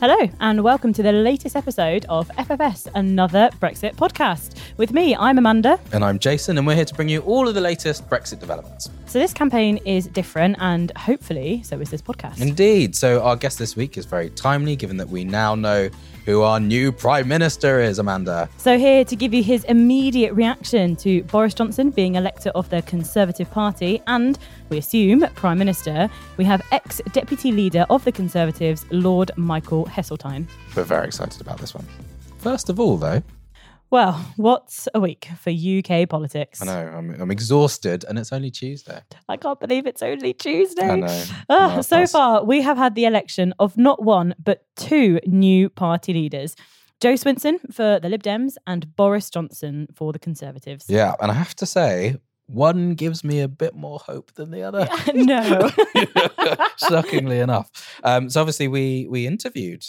Hello, and welcome to the latest episode of FFS, another Brexit podcast. With me, I'm Amanda. And I'm Jason, and we're here to bring you all of the latest Brexit developments. So, this campaign is different, and hopefully, so is this podcast. Indeed. So, our guest this week is very timely, given that we now know who our new Prime Minister is, Amanda. So, here to give you his immediate reaction to Boris Johnson being elector of the Conservative Party and, we assume, Prime Minister, we have ex Deputy Leader of the Conservatives, Lord Michael Heseltine. We're very excited about this one. First of all, though, Well, what's a week for UK politics? I know I'm, I'm exhausted, and it's only Tuesday. I can't believe it's only Tuesday. I know. Ah, No, so that's- far, we have had the election of not one, but two new party leaders Jo Swinson for the Lib Dems and Boris Johnson for the Conservatives. Yeah, and I have to say, one gives me a bit more hope than the other. no. Shockingly enough. Um, so obviously we we interviewed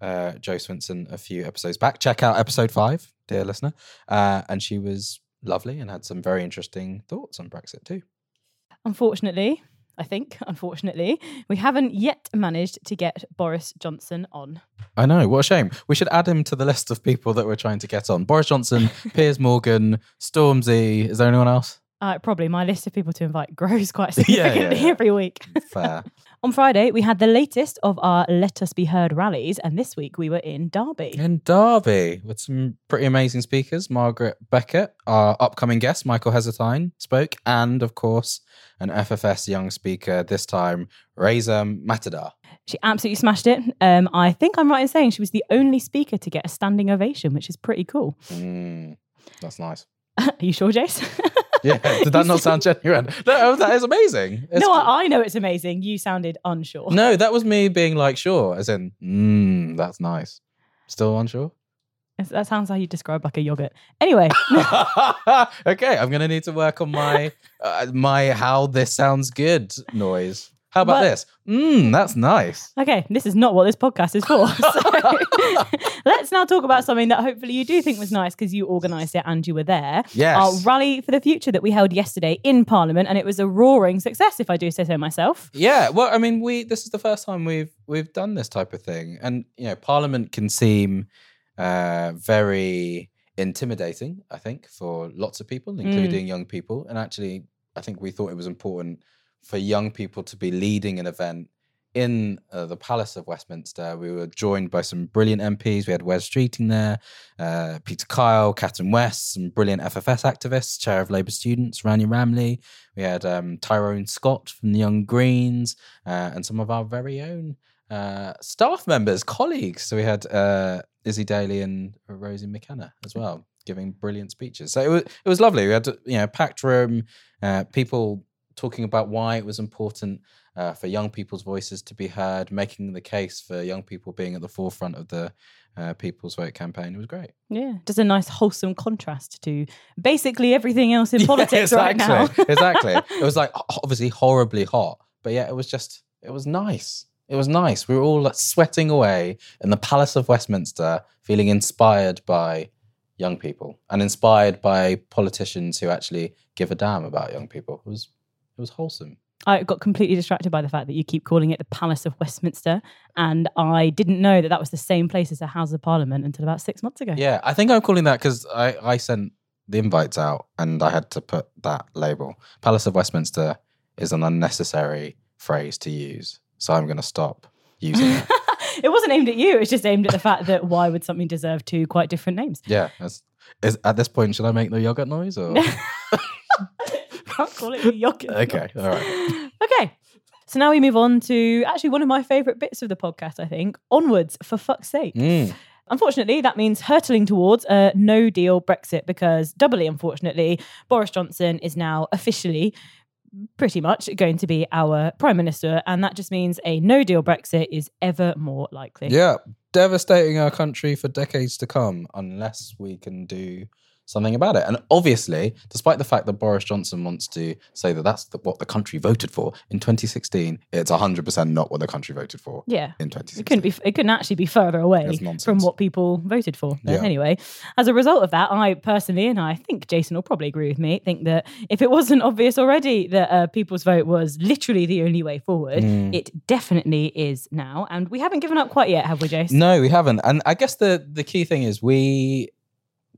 uh, Jo Swinson a few episodes back. Check out episode five, dear listener. Uh, and she was lovely and had some very interesting thoughts on Brexit too. Unfortunately, I think, unfortunately, we haven't yet managed to get Boris Johnson on. I know, what a shame. We should add him to the list of people that we're trying to get on. Boris Johnson, Piers Morgan, Stormzy. Is there anyone else? Uh, probably my list of people to invite grows quite Yeah, yeah, significantly yeah. every week. Fair. On Friday, we had the latest of our Let Us Be Heard rallies, and this week we were in Derby. In Derby, with some pretty amazing speakers. Margaret Beckett, our upcoming guest, Michael Heseltine, spoke, and of course, an FFS young speaker, this time, Reza Matadar. She absolutely smashed it. Um, I think I'm right in saying she was the only speaker to get a standing ovation, which is pretty cool. Mm, that's nice. Are you sure, Jace? Yeah, did that not sound genuine? No, that is amazing. It's no, I, I know it's amazing. You sounded unsure. no, that was me being like, sure, as in, mm, that's nice. Still unsure? That sounds how you describe like a yogurt. Anyway, okay, I'm gonna need to work on my uh, my how this sounds good noise. How about But- this? Mmm, that's nice. okay, this is not what this podcast is for. So let's now talk about something that hopefully you do think was nice because you organised it and you were there. Yes. Our rally for the future that we held yesterday in Parliament, and it was a roaring success, if I do say so myself. Yeah, well, I mean, we this is the first time we've we've done this type of thing, and you know, Parliament can seem uh, very intimidating. I think for lots of people, including young people, and actually, I think we thought it was important for young people to be leading an event in uh, the Palace of Westminster. We were joined by some brilliant MPs. We had Wes Streeting there, uh, Peter Kyle, Catherine West, some brilliant FFS activists, Chair of Labour Students, Rania Ramli. We had um, Tyrone Scott from the Young Greens, uh, and some of our very own uh, staff members, colleagues. So we had uh, Izzy Daly and Rosie McKenna as well, giving brilliant speeches. So it was it was lovely. We had you know packed room, uh, people talking about why it was important uh, for young people's voices to be heard, making the case for young people being at the forefront of the uh, People's Vote campaign. It was great. Yeah, just a nice wholesome contrast to basically everything else in Yeah, politics right now. exactly, exactly. It was like obviously horribly hot, but yeah, it was just it was nice. It was nice. We were all like, sweating away in the Palace of Westminster, feeling inspired by young people and inspired by politicians who actually give a damn about young people. It was it was wholesome. I got completely distracted by the fact that you keep calling it the Palace of Westminster, and I didn't know that that was the same place as the House of Parliament until about six months ago. Yeah, I think I'm calling that because I, I sent the invites out and I had to put that label. Palace of Westminster is an unnecessary phrase to use, so I'm going to stop using it. it wasn't aimed at you; it was just aimed at the fact that why would something deserve two quite different names? yeah, is, at this point, should I make the yogurt noise or? Can't call it yogurt. okay, all right. Okay. So now we move on to actually one of my favourite bits of the podcast, I think. Onwards, for fuck's sake. Mm. Unfortunately, that means hurtling towards a no deal Brexit because, doubly unfortunately, Boris Johnson is now officially pretty much going to be our prime minister. And that just means a no deal Brexit is ever more likely. Yeah, devastating our country for decades to come unless we can do something about it. And obviously, despite the fact that Boris Johnson wants to say that that's the, what the country voted for in 2016, it's 100% not what the country voted for Yeah. in 2016. It couldn't be. It couldn't actually be further away from what people voted for. Yeah. Anyway, as a result of that, I personally, and I think Jason will probably agree with me, think that if it wasn't obvious already that uh, people's vote was literally the only way forward, Mm. it definitely is now. And we haven't given up quite yet, have we, Jason? No, we haven't. And I guess the the key thing is we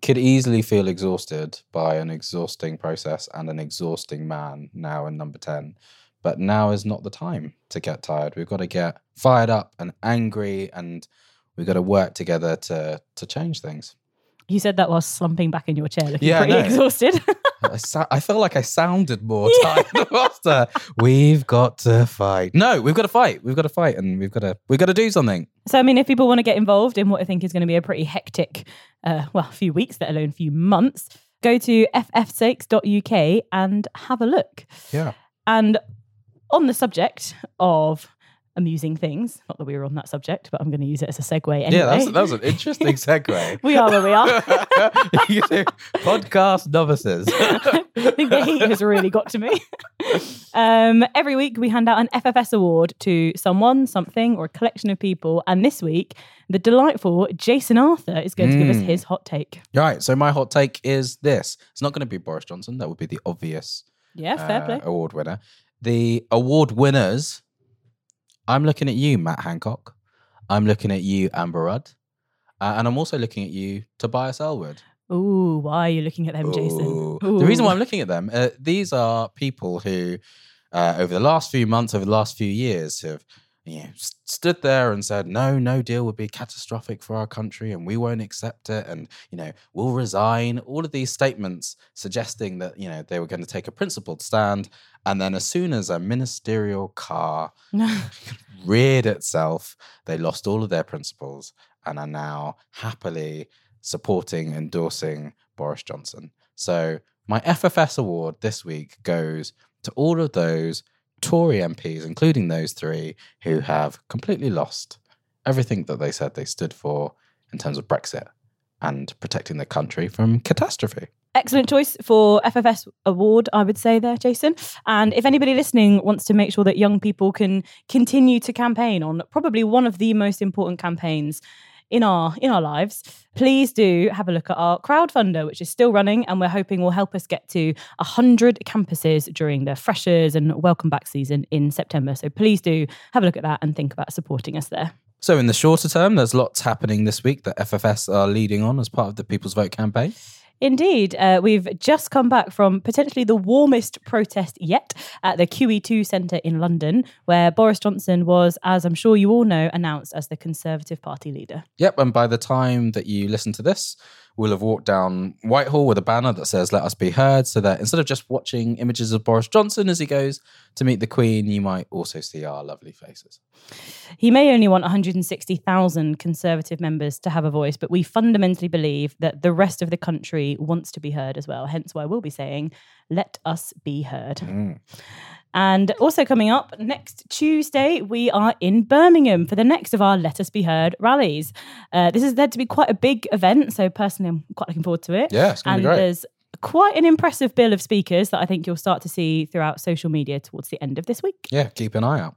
could easily feel exhausted by an exhausting process and an exhausting man now in number 10. But now is not the time to get tired. We've got to get fired up and angry and we've got to work together to to change things. You said that while slumping back in your chair, looking Yeah, pretty know. exhausted. I, sou- I felt like I sounded more tired after. We've got to fight. No, we've got to fight. We've got to fight, and we've got to we've got to do something. So, I mean, if people want to get involved in what I think is going to be a pretty hectic, uh, well, a few weeks, let alone a few months, go to ffsakes.uk and have a look. Yeah. And on the subject of amusing things, not that we were on that subject, but I'm going to use it as a segue anyway. Yeah, that was, that was an interesting segue. we are where we are. Podcast novices. I think the heat has really got to me. um, every week we hand out an FFS award to someone, something, or a collection of people. And this week, the delightful Jason Arthur is going to give us Mm. his hot take. right. So my hot take is this: it's not going to be Boris Johnson. That would be the obvious Yeah, fair uh, play. award winner. The award winners. I'm looking at you, Matt Hancock. I'm looking at you, Amber Rudd. Uh, and I'm also looking at you, Tobias Ellwood. Ooh, why are you looking at them, Jason? Ooh. The reason why I'm looking at them, uh, these are people who, uh, over the last few months, over the last few years, have you know, stood there and said, "No, no deal would be catastrophic for our country, and we won't accept it, and you know, we'll resign." All of these statements suggesting that you know they were going to take a principled stand, and then as soon as a ministerial car reared itself, they lost all of their principles and are now happily supporting, endorsing Boris Johnson. So, my FFS award this week goes to all of those Tory MPs, including those three, who have completely lost everything that they said they stood for in terms of Brexit and protecting the country from catastrophe. Excellent choice for FFS award, I would say there, Jason. And if anybody listening wants to make sure that young people can continue to campaign on probably one of the most important campaigns in our in our lives, please do have a look at our crowdfunder, which is still running, and we're hoping will help us get to hundred campuses during the freshers and welcome back season in September. So please do have a look at that and think about supporting us there. So, in the shorter term, there's lots happening this week that FFS are leading on as part of the People's Vote campaign. Indeed, uh, we've just come back from potentially the warmest protest yet at the QE2 Centre in London, where Boris Johnson was, as I'm sure you all know, announced as the Conservative Party leader. Yep, and by the time that you listen to this, we'll have walked down Whitehall with a banner that says "Let us be heard," so that instead of just watching images of Boris Johnson as he goes to meet the Queen, you might also see our lovely faces. He may only want 160,000 Conservative members to have a voice, but we fundamentally believe that the rest of the country wants to be heard as well. Hence why we'll be saying, let us be heard. Mm. And also coming up next Tuesday, we are in Birmingham for the next of our Let Us Be Heard rallies. Uh, this is said to be quite a big event, so personally, I'm quite looking forward to it. Yeah, it's going to and be great. there's quite an impressive bill of speakers that I think you'll start to see throughout social media towards the end of this week. Yeah, keep an eye out.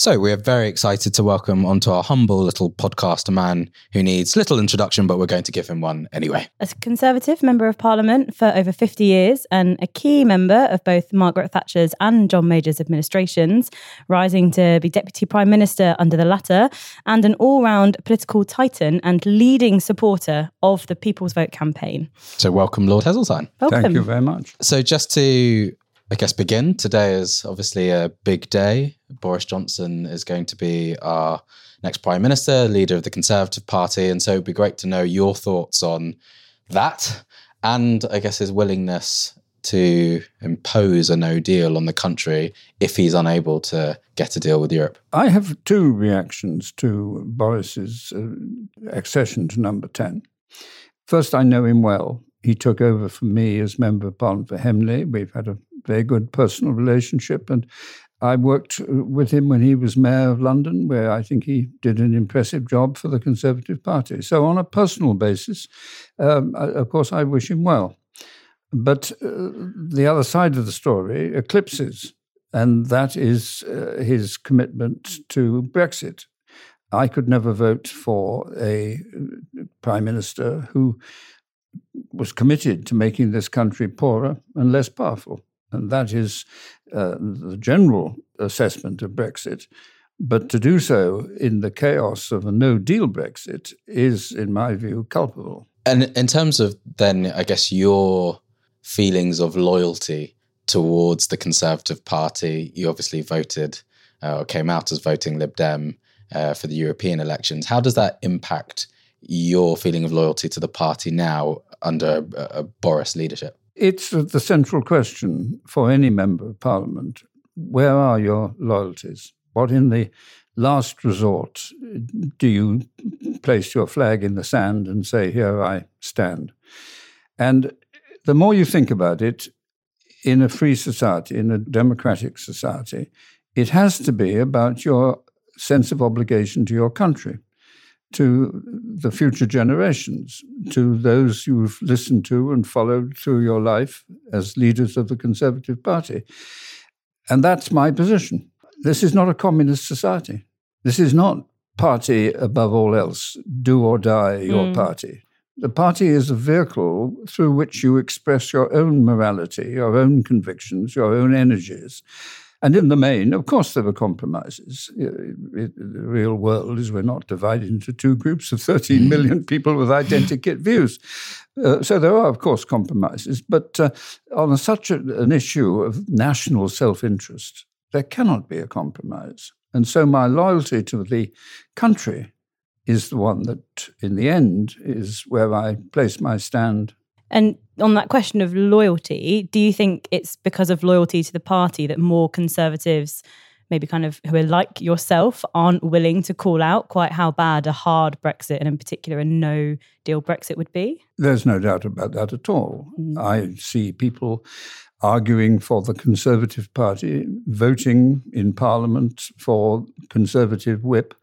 So we are very excited to welcome onto our humble little podcast a man who needs little introduction, but we're going to give him one anyway. A Conservative Member of Parliament for over 50 years and a key member of both Margaret Thatcher's and John Major's administrations, rising to be Deputy Prime Minister under the latter, and an all round political titan and leading supporter of the People's Vote campaign. So welcome, Lord Heseltine. Welcome. Thank you very much. So just to, I guess, begin, today is obviously a big day. Boris Johnson is going to be our next Prime Minister, leader of the Conservative Party. And so it'd be great to know your thoughts on that and I guess his willingness to impose a no deal on the country if he's unable to get a deal with Europe. I have two reactions to Boris's uh, accession to number 10. First, I know him well. He took over from me as Member of Parliament for Henley. We've had a very good personal relationship, and I worked uh, with him when he was Mayor of London, where I think he did an impressive job for the Conservative Party. So, on a personal basis, um, I, of course, I wish him well. But uh, the other side of the story eclipses, and that is uh, his commitment to Brexit. I could never vote for a uh, prime minister who was committed to making this country poorer and less powerful. And that is uh, the general assessment of Brexit. But to do so in the chaos of a no deal Brexit is, in my view, culpable. And in terms of then, I guess, your feelings of loyalty towards the Conservative Party, you obviously voted uh, or came out as voting Lib Dem uh, for the European elections. How does that impact your feeling of loyalty to the party now under a, a Boris leadership? It's the central question for any member of parliament. Where are your loyalties? What, in the last resort, do you place your flag in the sand and say, Here I stand? And the more you think about it, in a free society, in a democratic society, it has to be about your sense of obligation to your country, to the future generations, to those you've listened to and followed through your life as leaders of the Conservative Party. And that's my position. This is not a communist society. This is not party above all else, do or die your Mm. party. The party is a vehicle through which you express your own morality, your own convictions, your own energies. And in the main, of course, there were compromises. The real world is we're not divided into two groups of 13 million people with identical views. Uh, so there are, of course, compromises. But uh, on a, such a, an issue of national self interest, there cannot be a compromise. And so my loyalty to the country is the one that, in the end, is where I place my stand. And on that question of loyalty, do you think it's because of loyalty to the party that more conservatives, maybe kind of who are like yourself, aren't willing to call out quite how bad a hard Brexit and in particular a no deal Brexit would be? There's no doubt about that at all. Mm. I see people arguing for the Conservative Party, voting in Parliament for Conservative whip,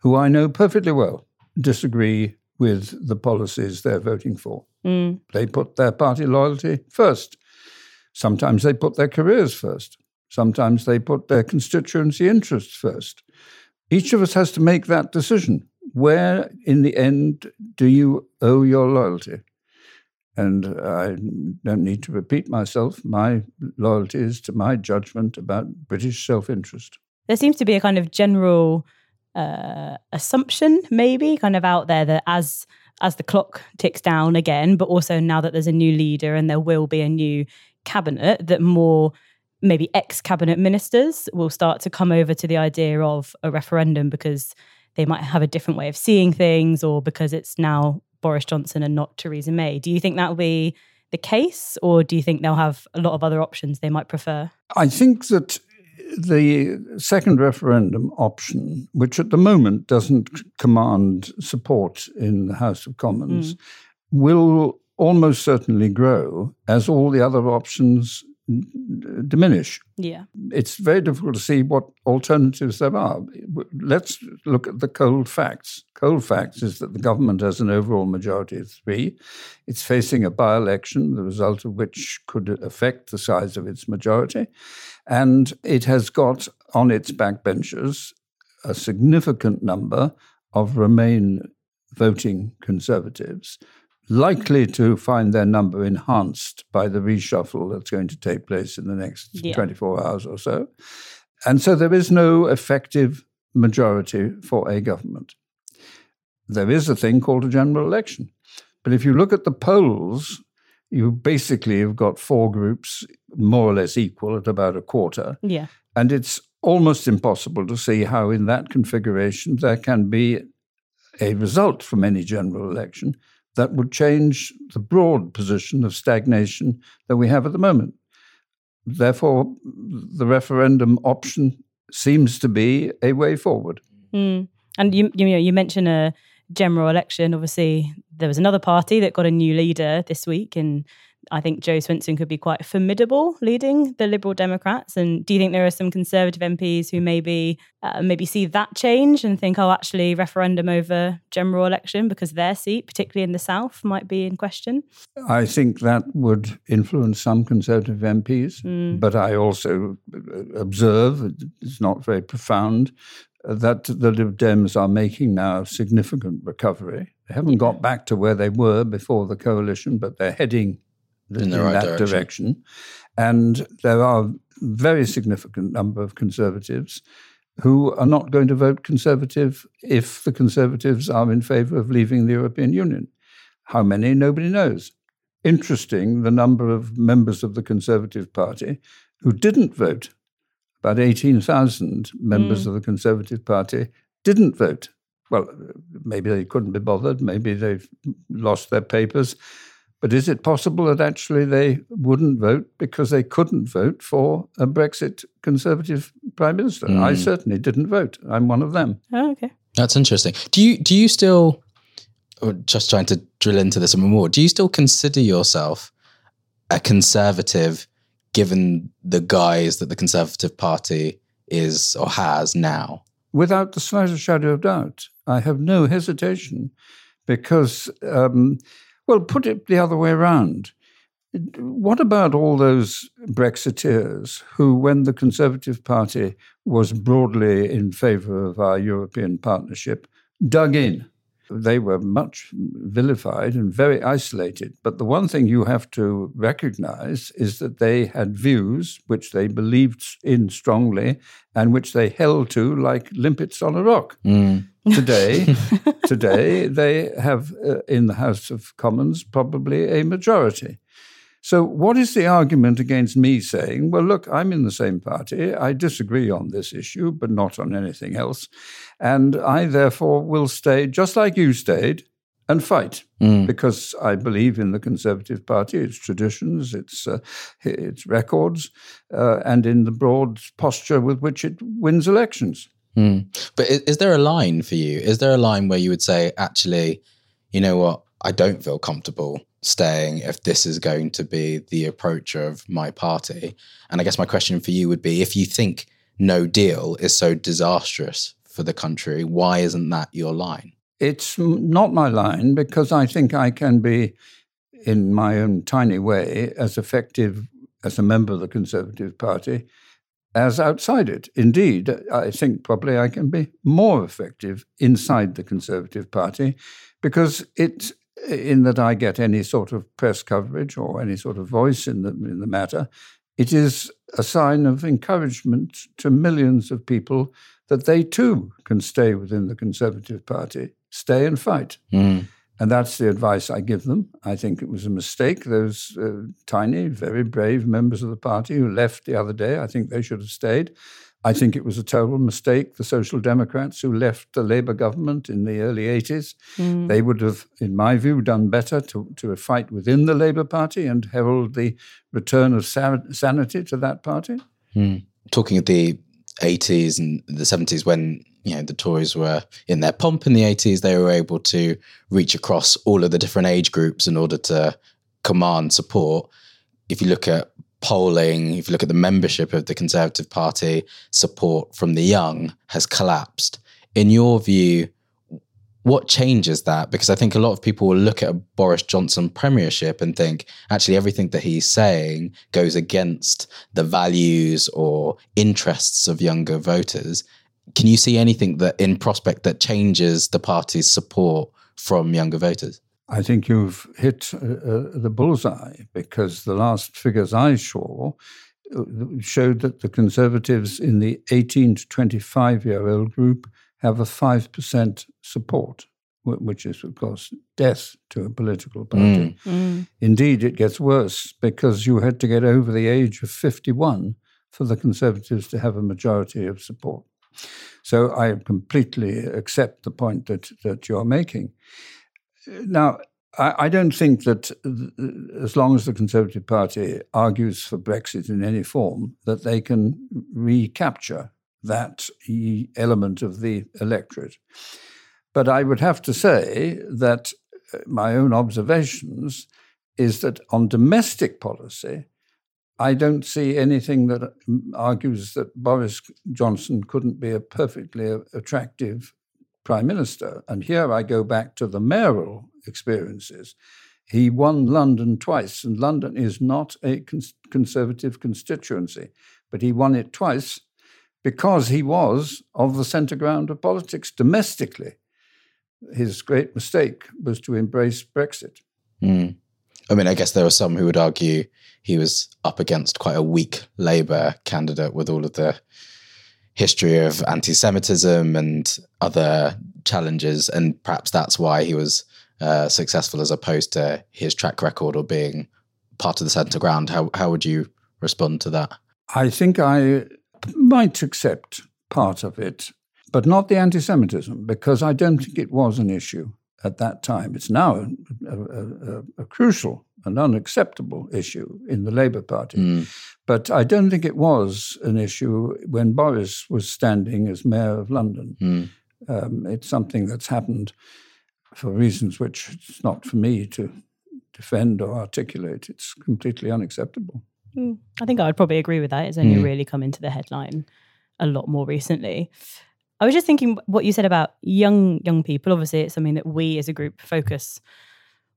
who I know perfectly well disagree with the policies they're voting for. Mm. They put their party loyalty first. Sometimes they put their careers first. Sometimes they put their constituency interests first. Each of us has to make that decision. Where, in the end, do you owe your loyalty? And I don't need to repeat myself. My loyalty is to my judgment about British self interest. There seems to be a kind of general uh, assumption, maybe, kind of out there that as as the clock ticks down again, but also now that there's a new leader and there will be a new cabinet, that more maybe ex cabinet ministers will start to come over to the idea of a referendum because they might have a different way of seeing things or because it's now Boris Johnson and not Theresa May. Do you think that will be the case, or do you think they'll have a lot of other options they might prefer? I think that the second referendum option, which at the moment doesn't command support in the House of Commons, mm. will almost certainly grow as all the other options diminish. Yeah. It's very difficult to see what alternatives there are. Let's look at the cold facts. Cold facts is that the government has an overall majority of three. It's facing a by election, the result of which could affect the size of its majority. And it has got on its backbenchers a significant number of Remain voting Conservatives likely to find their number enhanced by the reshuffle that's going to take place in the next yeah. 24 hours or so. And so there is no effective majority for a government. There is a thing called a general election. But if you look at the polls, you basically have got four groups more or less equal at about a quarter. Yeah. And it's almost impossible to see how, in that configuration, there can be a result from any general election that would change the broad position of stagnation that we have at the moment. Therefore, the referendum option seems to be a way forward. Mm. And you, you, you mentioned a general election. Obviously, there was another party that got a new leader this week and I think Jo Swinson could be quite formidable leading the Liberal Democrats. And do you think there are some Conservative MPs who maybe uh, maybe see that change and think, oh, actually, referendum over general election because their seat, particularly in the South, might be in question? I think that would influence some Conservative MPs, mm. but I also observe it's not very profound that the Lib Dems are making now significant recovery. They haven't got back to where they were before the coalition, but they're heading in, in right that direction. direction. And there are very significant number of conservatives who are not going to vote conservative if the conservatives are in favor of leaving the European Union. How many? Nobody knows. Interesting, the number of members of the Conservative Party who didn't vote. About 18,000 members mm. of the Conservative Party didn't vote. Well, maybe they couldn't be bothered, maybe they've lost their papers. But is it possible that actually they wouldn't vote because they couldn't vote for a Brexit Conservative Prime Minister? Mm. I certainly didn't vote. I'm one of them. Oh, okay. That's interesting. Do you do you still just trying to drill into this a bit more? Do you still consider yourself a conservative given the guise that the Conservative Party is or has now? Without the slightest shadow of doubt. I have no hesitation because um, well, put it the other way around. What about all those Brexiteers who, when the Conservative Party was broadly in favour of our European partnership, dug in? They were much vilified and very isolated. But the one thing you have to recognize is that they had views which they believed in strongly and which they held to like limpets on a rock. Mm. Today, today they have uh, in the House of Commons probably a majority. So, what is the argument against me saying, well, look, I'm in the same party. I disagree on this issue, but not on anything else. And I therefore will stay just like you stayed and fight mm. because I believe in the Conservative Party, its traditions, its, uh, its records, uh, and in the broad posture with which it wins elections. Mm. But is, is there a line for you? Is there a line where you would say, actually, you know what? I don't feel comfortable staying if this is going to be the approach of my party. And I guess my question for you would be if you think no deal is so disastrous for the country, why isn't that your line? It's not my line because I think I can be, in my own tiny way, as effective as a member of the Conservative Party as outside it. Indeed, I think probably I can be more effective inside the Conservative Party because it in that I get any sort of press coverage or any sort of voice in the in the matter, it is a sign of encouragement to millions of people that they too can stay within the Conservative Party, stay and fight. Mm. And that's the advice I give them. I think it was a mistake. Those uh, tiny, very brave members of the party who left the other day, I think they should have stayed. I think it was a terrible mistake. The Social Democrats who left the Labour government in the early 80s, mm. they would have, in my view, done better to, to fight within the Labour Party and herald the return of sanity to that party. Mm. Talking of the 80s and the 70s, when you know the Tories were in their pomp in the 80s, they were able to reach across all of the different age groups in order to command support. If you look at polling, if you look at the membership of the Conservative Party, support from the young has collapsed. In your view, what changes that? Because I think a lot of people will look at a Boris Johnson premiership and think actually everything that he's saying goes against the values or interests of younger voters. Can you see anything that in prospect that changes the party's support from younger voters? I think you've hit uh, uh, the bullseye because the last figures I saw uh, showed that the Conservatives in the 18 to 25 year old group have a 5% support, which is, of course, death to a political party. Mm. Mm. Indeed, it gets worse because you had to get over the age of 51 for the Conservatives to have a majority of support. So I completely accept the point that, that you're making. Now, I, I don't think that as long as the Conservative Party argues for Brexit in any form, that they can recapture that element of the electorate. But I would have to say that uh, my own observations is that on domestic policy, I don't see anything that argues that Boris Johnson couldn't be a perfectly attractive prime minister. And here I go back to the mayoral experiences. He won London twice, and London is not a cons- conservative constituency, but he won it twice because he was of the centre ground of politics domestically. His great mistake was to embrace Brexit. Mm. I mean, I guess there are some who would argue he was up against quite a weak Labour candidate with all of the history of anti-Semitism and other challenges, and perhaps that's why he was uh, successful as opposed to his track record or being part of the centre ground. How how would you respond to that? I think I might accept part of it, but not the anti-Semitism because I don't think it was an issue at that time. It's now a, a, a, a crucial and unacceptable issue in the Labour Party. Mm. But I don't think it was an issue when Boris was standing as Mayor of London. Mm. Um, it's something that's happened for reasons which it's not for me to defend or articulate. It's completely unacceptable. Mm. I think I would probably agree with that. It's only mm. really come into the headline a lot more recently. I was just thinking what you said about young young people. Obviously, it's something that we as a group focus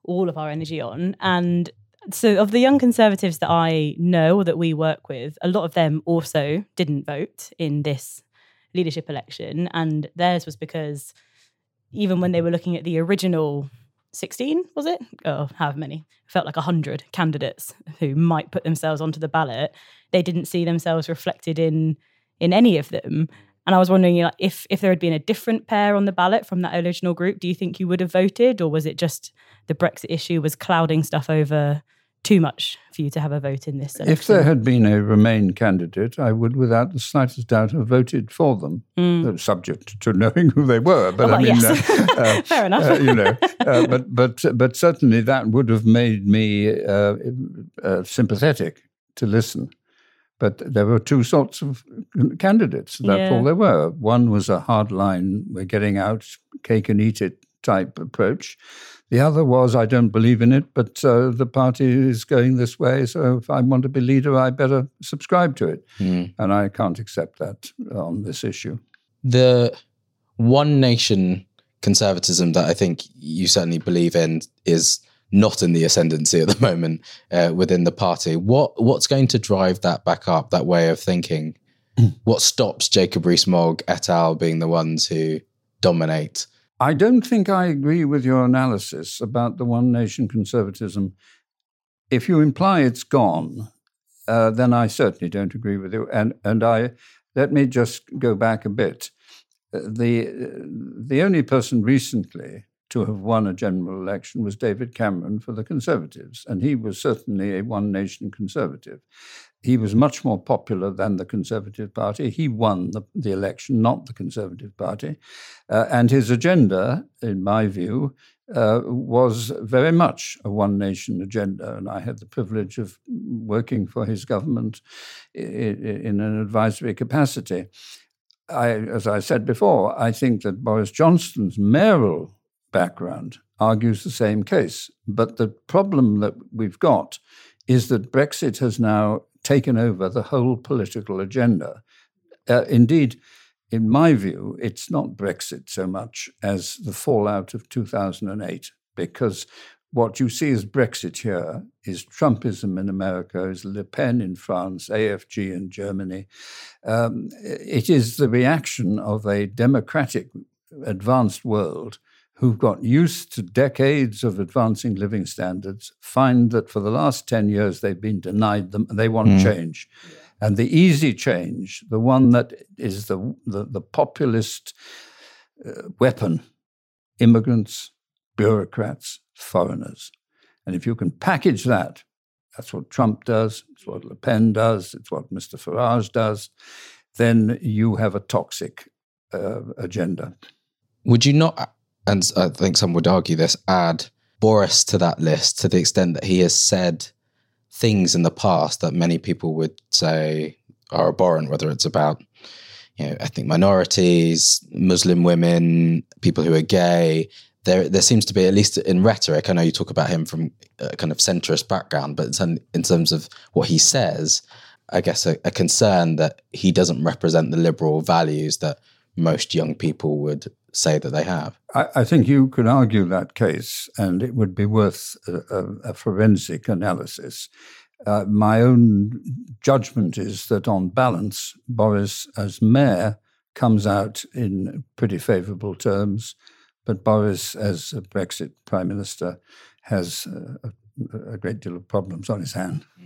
all of our energy on. And so, of the young conservatives that I know or that we work with, a lot of them also didn't vote in this leadership election. And theirs was because even when they were looking at the original 16, was it? Oh, however many, felt like 100 candidates who might put themselves onto the ballot, they didn't see themselves reflected in in any of them. And I was wondering, you know, if if there had been a different pair on the ballot from that original group, do you think you would have voted, or was it just the Brexit issue was clouding stuff over too much for you to have a vote in this? Election? If there had been a Remain candidate, I would, without the slightest doubt, have voted for them, mm. uh, subject to knowing who they were. But I mean, yes. uh, uh, fair enough. Uh, you know, uh, but but but certainly that would have made me uh, sympathetic to listen. But there were two sorts of candidates. That's yeah. all there were. One was a hardline, we're getting out, cake and eat it type approach. The other was, I don't believe in it, but uh, the party is going this way. So if I want to be leader, I better subscribe to it. Mm. And I can't accept that on this issue. The one nation conservatism that I think you certainly believe in is not in the ascendancy at the moment uh, within the party. What what's going to drive that back up? That way of thinking. what stops Jacob Rees-Mogg et al. being the ones who dominate? I don't think I agree with your analysis about the one nation conservatism. If you imply it's gone, uh, then I certainly don't agree with you. And and I let me just go back a bit. Uh, the the only person recently to have won a general election was David Cameron for the Conservatives, and he was certainly a one nation Conservative. He was much more popular than the Conservative Party. He won the, the election, not the Conservative Party. Uh, and his agenda, in my view, uh, was very much a one nation agenda. And I had the privilege of working for his government in, in an advisory capacity. I, as I said before, I think that Boris Johnson's mayoral background argues the same case. But the problem that we've got is that Brexit has now taken over the whole political agenda. Uh, indeed, in my view, it's not Brexit so much as the fallout of 2008, because what you see as Brexit here is Trumpism in America, is Le Pen in France, AfD in Germany. Um, it is the reaction of a democratic, advanced world who've got used to decades of advancing living standards find that for the last 10 years they've been denied them and they want mm. change. And the easy change, the one that is the, the, the populist uh, weapon, immigrants, bureaucrats, foreigners. And if you can package that, that's what Trump does, it's what Le Pen does, it's what Mr. Farage does, then you have a toxic uh, agenda. Would you not and I think some would argue this, add Boris to that list to the extent that he has said things in the past that many people would say are abhorrent, whether it's about you know ethnic minorities, Muslim women, people who are gay. There, there seems to be at least in rhetoric. I know you talk about him from a kind of centrist background, but in terms of what he says, I guess a, a concern that he doesn't represent the liberal values that most young people would say that they have. I, I, think you could argue that case, and it would be worth a, a, a forensic analysis. Uh, my own judgment is that, on balance, Boris, as mayor, comes out in pretty favourable terms, but Boris, as a Brexit prime minister, has a, a great deal of problems on his hand.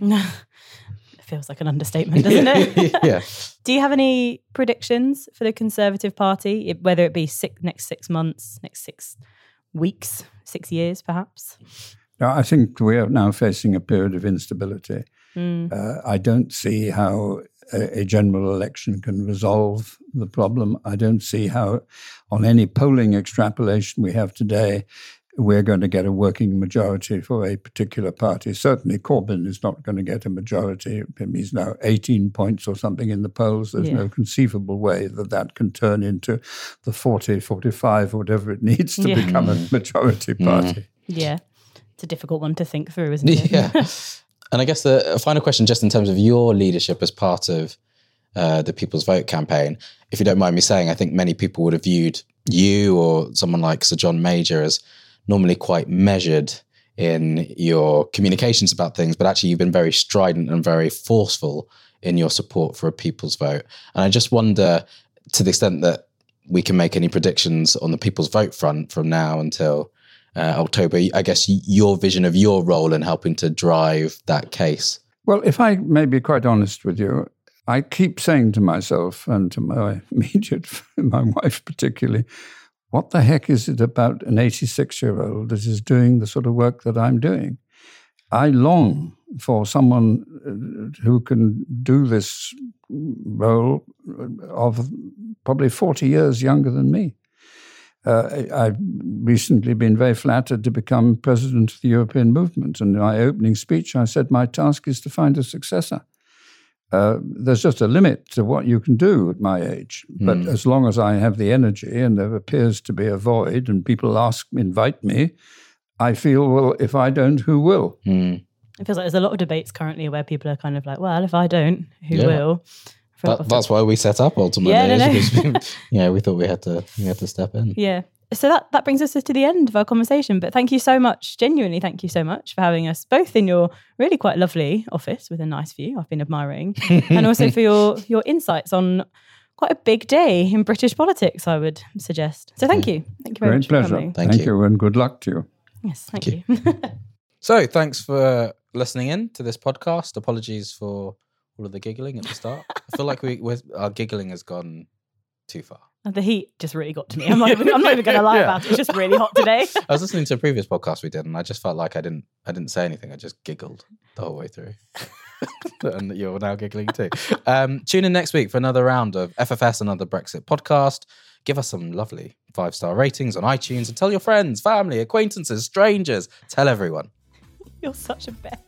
feels like an understatement, doesn't it? yeah. Do you have any predictions for the Conservative Party, whether it be six, next six months, next six weeks, six years, perhaps? No, I think we are now facing a period of instability. Mm. Uh, I don't see how a, a, general election can resolve the problem. I don't see how, on any polling extrapolation we have today, we're going to get a working majority for a particular party. Certainly, Corbyn is not going to get a majority. He's now 18 points or something in the polls. There's yeah. no conceivable way that that can turn into the 40, 45, whatever it needs to yeah. become a majority mm. party. Yeah. It's a difficult one to think through, isn't it? Yeah. and I guess the final question, just in terms of your leadership as part of uh, the People's Vote campaign, if you don't mind me saying, I think many people would have viewed you or someone like Sir John Major as normally quite measured in your communications about things, but actually you've been very strident and very forceful in your support for a people's vote. And I just wonder, to the extent that we can make any predictions on the people's vote front from now until uh, October, I guess your vision of your role in helping to drive that case. Well, if I may be quite honest with you, I keep saying to myself and to my immediate, my wife particularly, what the heck is it about an 86 year old that is doing the sort of work that I'm doing? I long for someone uh, who can do this role of probably 40 years younger than me. Uh, I've recently been very flattered to become president of the European movement. And in my opening speech, I said my task is to find a successor. Uh, there's just a limit to what you can do at my age. But mm. as long as I have the energy and there appears to be a void and people ask, invite me, I feel, well, if I don't, who will? Mm. It feels like there's a lot of debates currently where people are kind of like, well, if I don't, who yeah. will? That, that's why we set up ultimately. Yeah, no, no. Because, yeah, we thought we had to we had to step in. Yeah, so that, that brings us to the end of our conversation. But thank you so much, genuinely, thank you so much for having us both in your really quite lovely office with a nice view. I've been admiring, and also for your your insights on quite a big day in British politics. I would suggest. So thank you, thank you very Great much. pleasure. Thank, thank you. you. and good luck to you. Yes, thank, thank you. you. so thanks for listening in to this podcast. Apologies for all of the giggling at the start. I feel like we our giggling has gone too far. And the heat just really got to me. I'm not even, I'm not even going to lie Yeah. about it. It's just really hot today. I was listening to a previous podcast we did, and I just felt like I didn't I didn't say anything. I just giggled the whole way through. and you're now giggling too. Um, tune in next week for another round of FFS, another Brexit podcast. Give us some lovely five star ratings on iTunes and tell your friends, family, acquaintances, strangers. Tell everyone. You're such a beck.